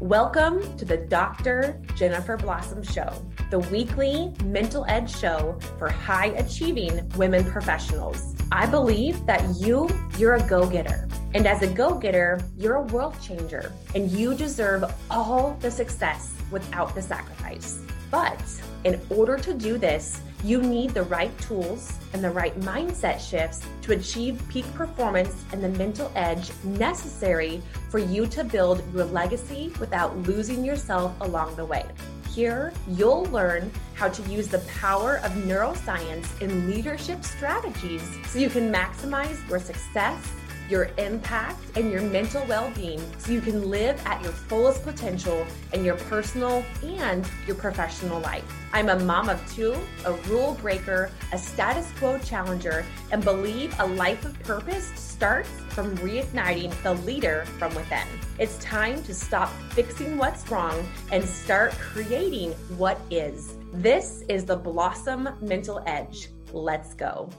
Welcome to the Dr. Jennifer Blossom Show, the weekly mental edge show for high achieving women professionals. I believe that you, you're a go getter. And as a go getter, you're a world changer and you deserve all the success without the sacrifice. But in order to do this, you need the right tools and the right mindset shifts to achieve peak performance and the mental edge necessary for you to build your legacy without losing yourself along the way. Here, you'll learn how to use the power of neuroscience in leadership strategies so you can maximize your success your impact, and your mental well being so you can live at your fullest potential in your personal and your professional life. I'm a mom of two, a rule breaker, a status quo challenger, and believe a life of purpose starts from reigniting the leader from within. It's time to stop fixing what's wrong and start creating what is. This is the Blossom Mental Edge. Let's go.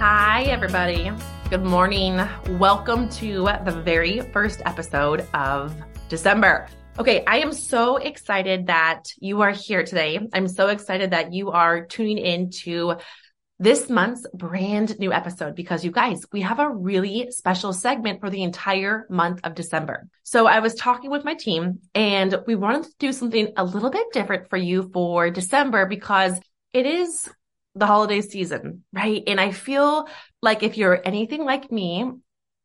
Hi, everybody. Good morning. Welcome to the very first episode of December. Okay, I am so excited that you are here today. I'm so excited that you are tuning in to this month's brand new episode because you guys, we have a really special segment for the entire month of December. So I was talking with my team and we wanted to do something a little bit different for you for December because it is the holiday season, right? And I feel like if you're anything like me,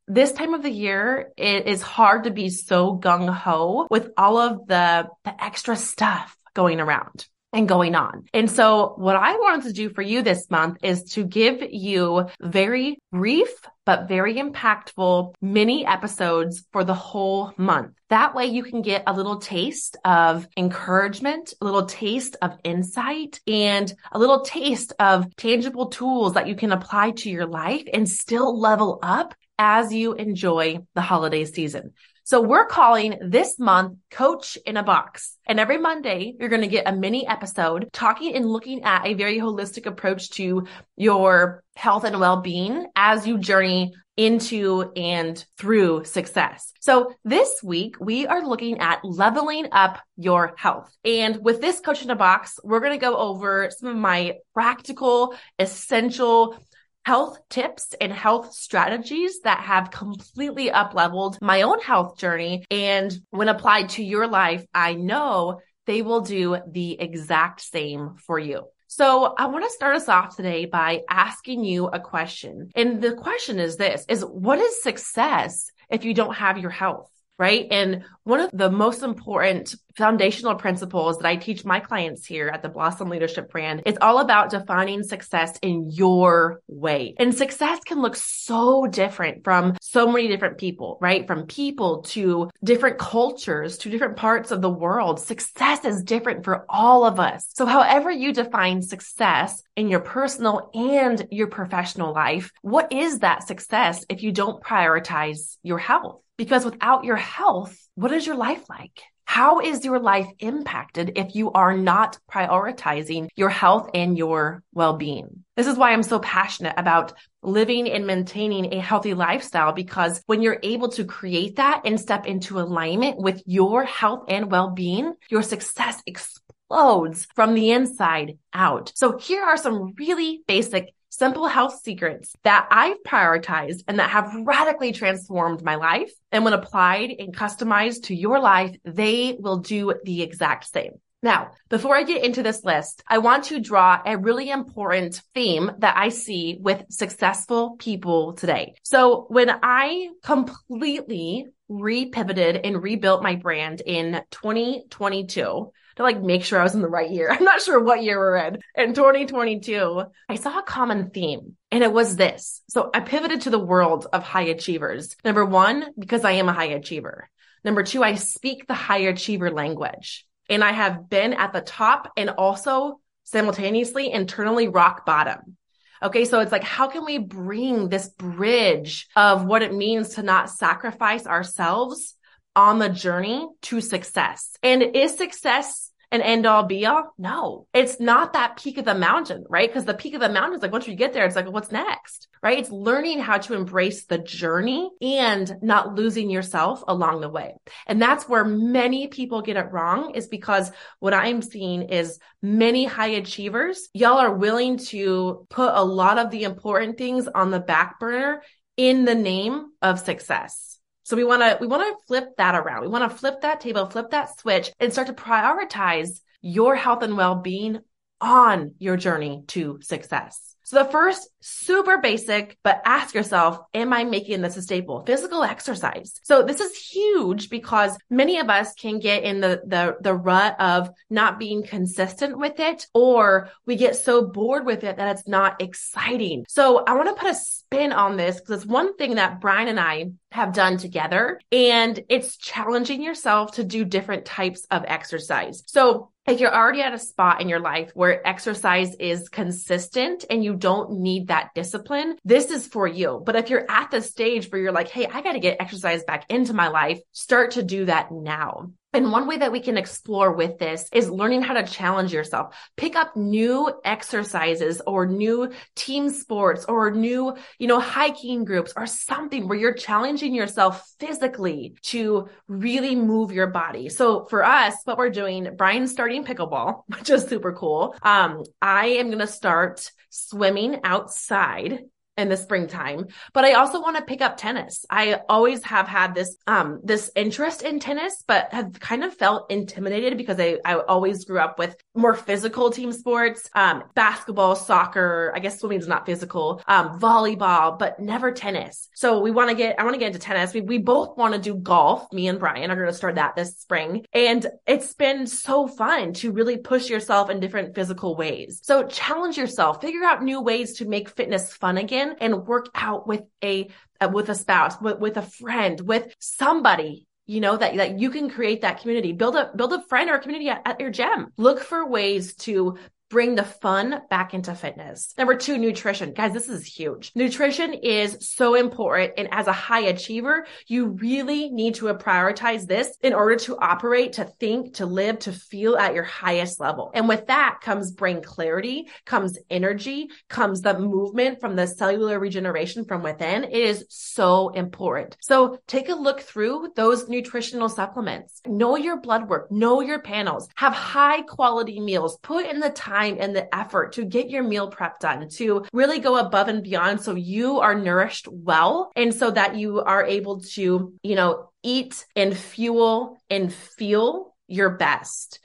this time of the year, it is hard to be so gung ho with all of the, the extra stuff going around and going on. And so what I wanted to do for you this month is to give you very brief, but very impactful mini episodes for the whole month. That way you can get a little taste of encouragement, a little taste of insight and a little taste of tangible tools that you can apply to your life and still level up as you enjoy the holiday season. So we're calling this month Coach in a Box. And every Monday, you're going to get a mini episode talking and looking at a very holistic approach to your health and well-being as you journey into and through success. So this week we are looking at leveling up your health. And with this coach in a box, we're going to go over some of my practical, essential health tips and health strategies that have completely up leveled my own health journey. And when applied to your life, I know they will do the exact same for you. So I want to start us off today by asking you a question. And the question is this, is what is success if you don't have your health? Right? And one of the most important foundational principles that I teach my clients here at the Blossom Leadership brand is all about defining success in your way. And success can look so different from so many different people, right? From people to different cultures to different parts of the world. Success is different for all of us. So however you define success in your personal and your professional life, what is that success if you don't prioritize your health? Because without your health, what is your life like? How is your life impacted if you are not prioritizing your health and your well-being? This is why I'm so passionate about living and maintaining a healthy lifestyle because when you're able to create that and step into alignment with your health and well-being, your success explodes from the inside out. So here are some really basic simple health secrets that I've prioritized and that have radically transformed my life. And when applied and customized to your life, they will do the exact same. Now, before I get into this list, I want to draw a really important theme that I see with successful people today. So when I completely repivoted and rebuilt my brand in 2022, to like make sure I was in the right year. I'm not sure what year we're in. In 2022, I saw a common theme and it was this. So I pivoted to the world of high achievers. Number one, because I am a high achiever. Number two, I speak the high achiever language and I have been at the top and also simultaneously internally rock bottom. Okay. So it's like, how can we bring this bridge of what it means to not sacrifice ourselves on the journey to success? And is success an end all be all? No, it's not that peak of the mountain, right? Because the peak of the mountain is like, once you get there, it's like, what's next? Right? It's learning how to embrace the journey and not losing yourself along the way. And that's where many people get it wrong is because what I'm seeing is many high achievers, y'all are willing to put a lot of the important things on the back burner in the name of success. So we want to, we want to flip that around. We want to flip that table, flip that switch and start to prioritize your health and well-being on your journey to success. So the first super basic, but ask yourself, am I making this a staple? Physical exercise. So this is huge because many of us can get in the, the, the rut of not being consistent with it, or we get so bored with it that it's not exciting. So I want to put a spin on this because it's one thing that Brian and I have done together and it's challenging yourself to do different types of exercise. So if you're already at a spot in your life where exercise is consistent and you don't need that discipline, this is for you. But if you're at the stage where you're like, Hey, I got to get exercise back into my life, start to do that now. And one way that we can explore with this is learning how to challenge yourself. Pick up new exercises or new team sports or new, you know, hiking groups or something where you're challenging yourself physically to really move your body. So for us, what we're doing, Brian's starting pickleball, which is super cool. Um, I am going to start swimming outside in the springtime. But I also want to pick up tennis. I always have had this um this interest in tennis, but have kind of felt intimidated because I, I always grew up with more physical team sports, um, basketball, soccer, I guess swimming is not physical, um, volleyball, but never tennis. So we want to get I want to get into tennis. We we both want to do golf. Me and Brian are going to start that this spring. And it's been so fun to really push yourself in different physical ways. So challenge yourself, figure out new ways to make fitness fun again in and work out with a uh, with a spouse, with, with a friend, with somebody you know that that you can create that community. Build a build a friend or a community at, at, your gym. Look for ways to bring the fun back into fitness. Number two, nutrition. Guys, this is huge. Nutrition is so important. And as a high achiever, you really need to prioritize this in order to operate, to think, to live, to feel at your highest level. And with that comes brain clarity, comes energy, comes the movement from the cellular regeneration from within. It is so important. So take a look through those nutritional supplements. Know your blood work, know your panels, have high quality meals, put in the time time and the effort to get your meal prep done, to really go above and beyond so you are nourished well and so that you are able to, you know, eat and fuel and feel your best.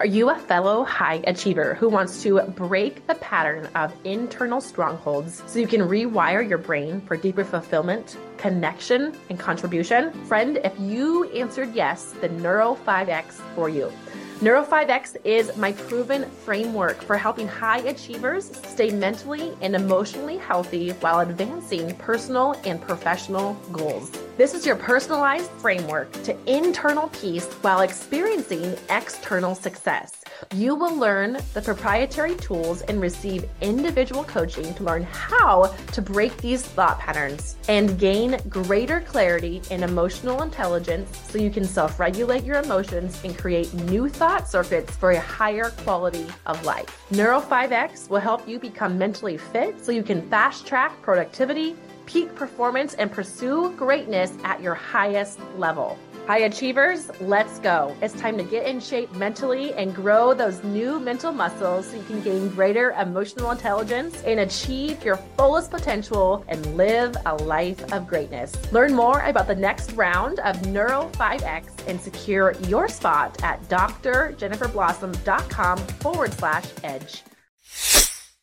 Are you a fellow high achiever who wants to break the pattern of internal strongholds so you can rewire your brain for deeper fulfillment, connection, and contribution? Friend, if you answered yes, the Neuro 5X for you. Neuro 5X is my proven framework for helping high achievers stay mentally and emotionally healthy while advancing personal and professional goals. This is your personalized framework to internal peace while experiencing external success. You will learn the proprietary tools and receive individual coaching to learn how to break these thought patterns and gain greater clarity and emotional intelligence so you can self regulate your emotions and create new thought circuits for a higher quality of life. Neuro 5X will help you become mentally fit so you can fast track productivity peak performance and pursue greatness at your highest level. High achievers, let's go. It's time to get in shape mentally and grow those new mental muscles so you can gain greater emotional intelligence and achieve your fullest potential and live a life of greatness. Learn more about the next round of Neuro 5X and secure your spot at drjenniferblossom.com forward slash edge.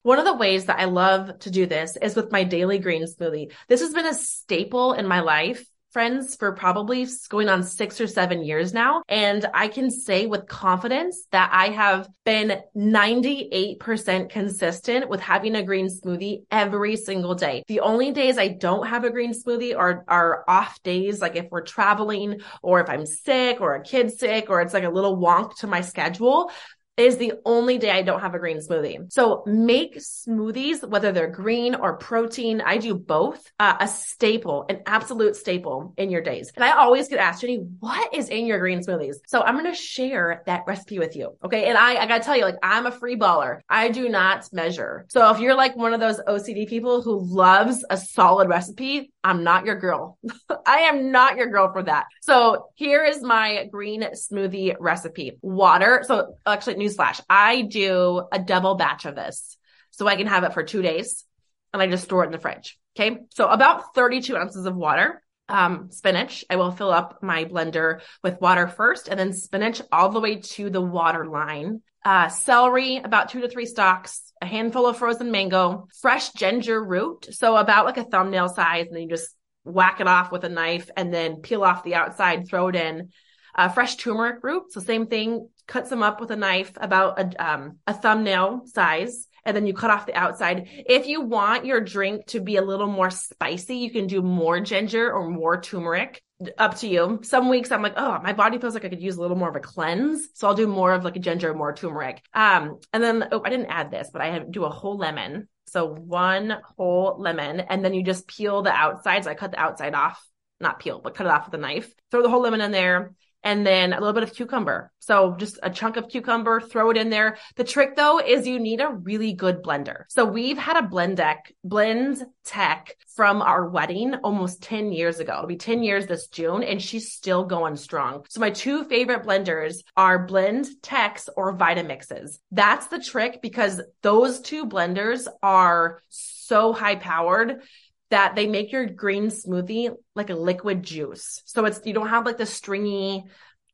One of the ways that I love to do this is with my daily green smoothie. This has been a staple in my life friends for probably going on six or seven years now. And I can say with confidence that I have been 98% consistent with having a green smoothie every single day. The only days I don't have a green smoothie are, are off days, like if we're traveling or if I'm sick or a kid's sick or it's like a little wonk to my schedule is the only day I don't have a green smoothie. So make smoothies, whether they're green or protein, I do both, uh, a staple, an absolute staple in your days. And I always get asked, Jenny, what is in your green smoothies? So I'm going to share that recipe with you. Okay. And I, I got to tell you, like, I'm a free baller. I do not measure. So if you're like one of those OCD people who loves a solid recipe, I'm not your girl. I am not your girl for that. So here is my green smoothie recipe. Water. So actually newsflash, I do a double batch of this so I can have it for two days and I just store it in the fridge. Okay. So about 32 ounces of water. Um, spinach. I will fill up my blender with water first and then spinach all the way to the water line. Uh, celery, about two to three stalks, a handful of frozen mango, fresh ginger root. So about like a thumbnail size. And then you just whack it off with a knife and then peel off the outside, throw it in. Uh, fresh turmeric root. So same thing, cut some up with a knife about a, um, a thumbnail size and then you cut off the outside. If you want your drink to be a little more spicy, you can do more ginger or more turmeric. Up to you. Some weeks I'm like, oh, my body feels like I could use a little more of a cleanse. So I'll do more of like a ginger, more turmeric. Um, and then, oh, I didn't add this, but I do a whole lemon. So one whole lemon, and then you just peel the outside. So I cut the outside off, not peel, but cut it off with a knife. Throw the whole lemon in there and then a little bit of cucumber. So just a chunk of cucumber, throw it in there. The trick though is you need a really good blender. So we've had a blend deck, blend tech from our wedding almost 10 years ago. It'll be 10 years this June and she's still going strong. So my two favorite blenders are blend techs or Vitamixes. That's the trick because those two blenders are so high powered that they make your green smoothie like a liquid juice. So it's, you don't have like the stringy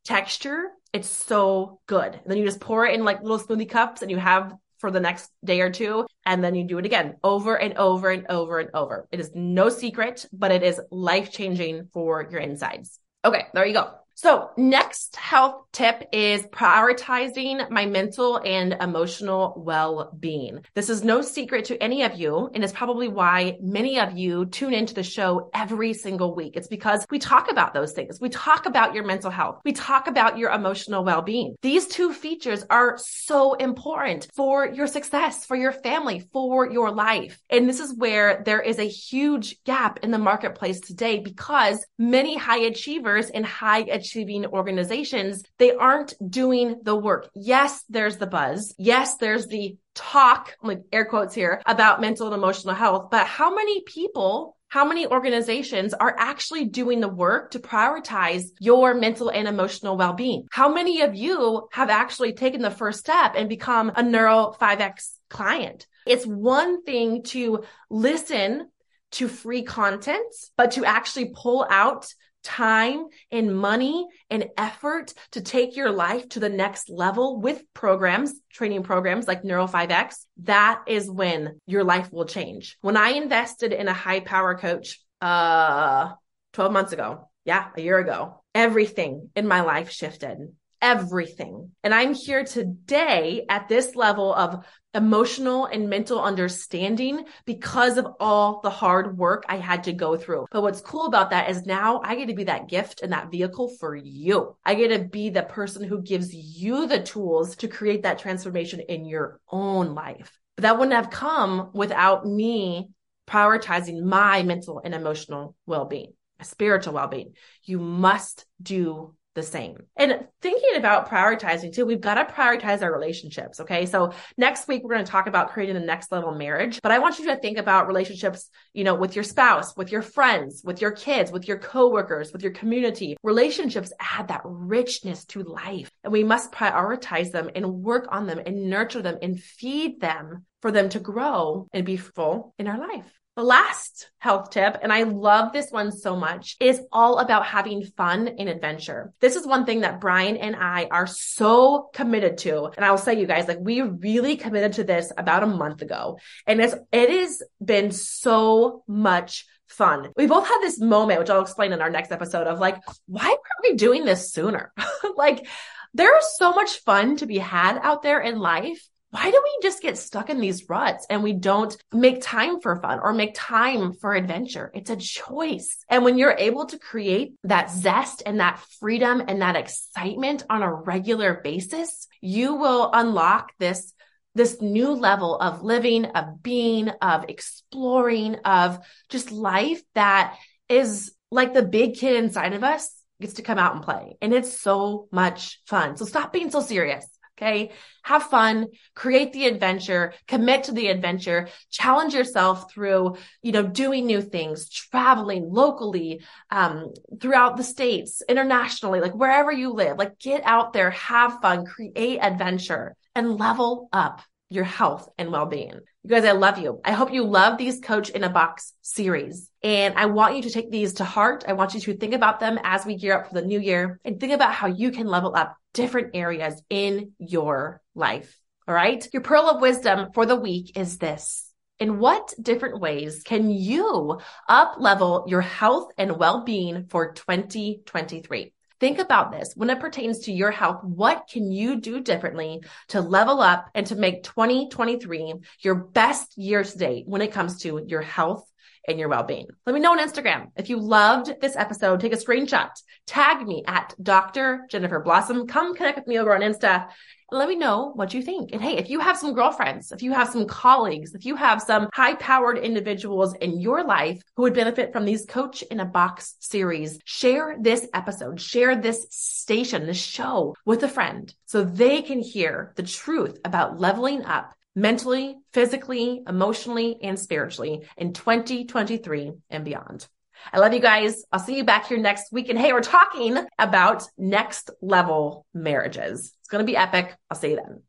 texture. It's so good. And then you just pour it in like little smoothie cups and you have for the next day or two. And then you do it again over and over and over and over. It is no secret, but it is life changing for your insides. Okay. There you go. So next health tip is prioritizing my mental and emotional well-being. This is no secret to any of you and it's probably why many of you tune into the show every single week. It's because we talk about those things. We talk about your mental health. We talk about your emotional well-being. These two features are so important for your success, for your family, for your life. And this is where there is a huge gap in the marketplace today because many high achievers and high achievers achieving organizations, they aren't doing the work. Yes, there's the buzz. Yes, there's the talk, like air quotes here, about mental and emotional health. But how many people how many organizations are actually doing the work to prioritize your mental and emotional well-being? How many of you have actually taken the first step and become a Neuro 5X client? It's one thing to listen to free content, but to actually pull out time and money and effort to take your life to the next level with programs, training programs like Neuro 5X, that is when your life will change. When I invested in a high power coach, uh, 12 months ago, yeah, a year ago, everything in my life shifted everything. And I'm here today at this level of emotional and mental understanding because of all the hard work I had to go through. But what's cool about that is now I get to be that gift and that vehicle for you. I get to be the person who gives you the tools to create that transformation in your own life. But that wouldn't have come without me prioritizing my mental and emotional well-being, spiritual well-being. You must do the same. And thinking about prioritizing too, we've got to prioritize our relationships. Okay. So next week, we're going to talk about creating the next level marriage, but I want you to think about relationships, you know, with your spouse, with your friends, with your kids, with your coworkers, with your community. Relationships add that richness to life and we must prioritize them and work on them and nurture them and feed them for them to grow and be full in our life. The last health tip, and I love this one so much, is all about having fun and adventure. This is one thing that Brian and I are so committed to. And I'll say you guys, like we really committed to this about a month ago. And it's, it has been so much fun. We both had this moment, which I'll explain in our next episode of like, why weren't we doing this sooner? like there is so much fun to be had out there in life why do we just get stuck in these ruts and we don't make time for fun or make time for adventure? It's a choice. And when you're able to create that zest and that freedom and that excitement on a regular basis, you will unlock this this new level of living, of being, of exploring, of just life that is like the big kid inside of us gets to come out and play. And it's so much fun. So stop being so serious. Okay. Have fun, create the adventure, commit to the adventure, challenge yourself through, you know, doing new things, traveling locally, um, throughout the states, internationally, like wherever you live, like get out there, have fun, create adventure and level up your health and well-being. You guys, I love you. I hope you love these coach in a box series. And I want you to take these to heart. I want you to think about them as we gear up for the new year and think about how you can level up different areas in your life. All right. Your pearl of wisdom for the week is this. In what different ways can you up level your health and well-being for 2023? Think about this when it pertains to your health. What can you do differently to level up and to make 2023 your best year to date when it comes to your health and your well-being. Let me know on Instagram. If you loved this episode, take a screenshot, tag me at Dr. Jennifer Blossom. Come connect with me over on Insta and let me know what you think. And hey, if you have some girlfriends, if you have some colleagues, if you have some high powered individuals in your life who would benefit from these coach in a box series, share this episode, share this station, this show with a friend so they can hear the truth about leveling up mentally, physically, emotionally, and spiritually in 2023 and beyond. I love you guys. I'll see you back here next week. And hey, we're talking about next level marriages. It's going to be epic. I'll see you then.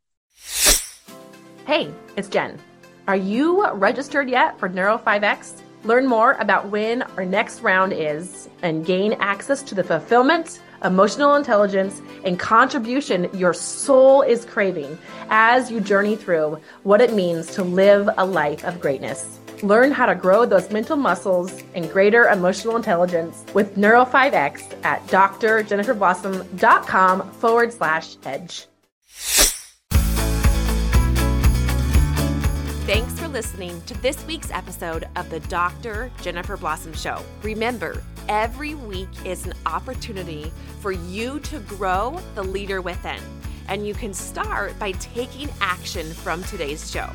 Hey, it's Jen. Are you registered yet for Neuro 5X? Learn more about when our next round is and gain access to the fulfillment, emotional intelligence, and contribution your soul is craving as you journey through what it means to live a life of greatness. Learn how to grow those mental muscles and greater emotional intelligence with Neuro 5X at drjenniferblossom.com forward slash edge. Thanks for listening to this week's episode of the Dr. Jennifer Blossom Show. Remember, every week is an opportunity for you to grow the leader within, and you can start by taking action from today's show.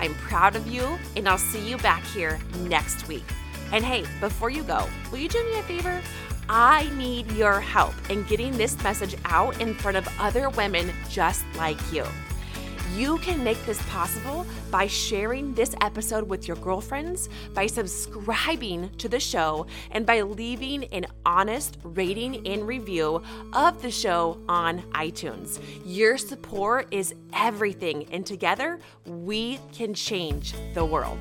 I'm proud of you, and I'll see you back here next week. And hey, before you go, will you do me a favor? I need your help in getting this message out in front of other women just like you. You can make this possible by sharing this episode with your girlfriends, by subscribing to the show, and by leaving an honest rating and review of the show on iTunes. Your support is everything, and together we can change the world.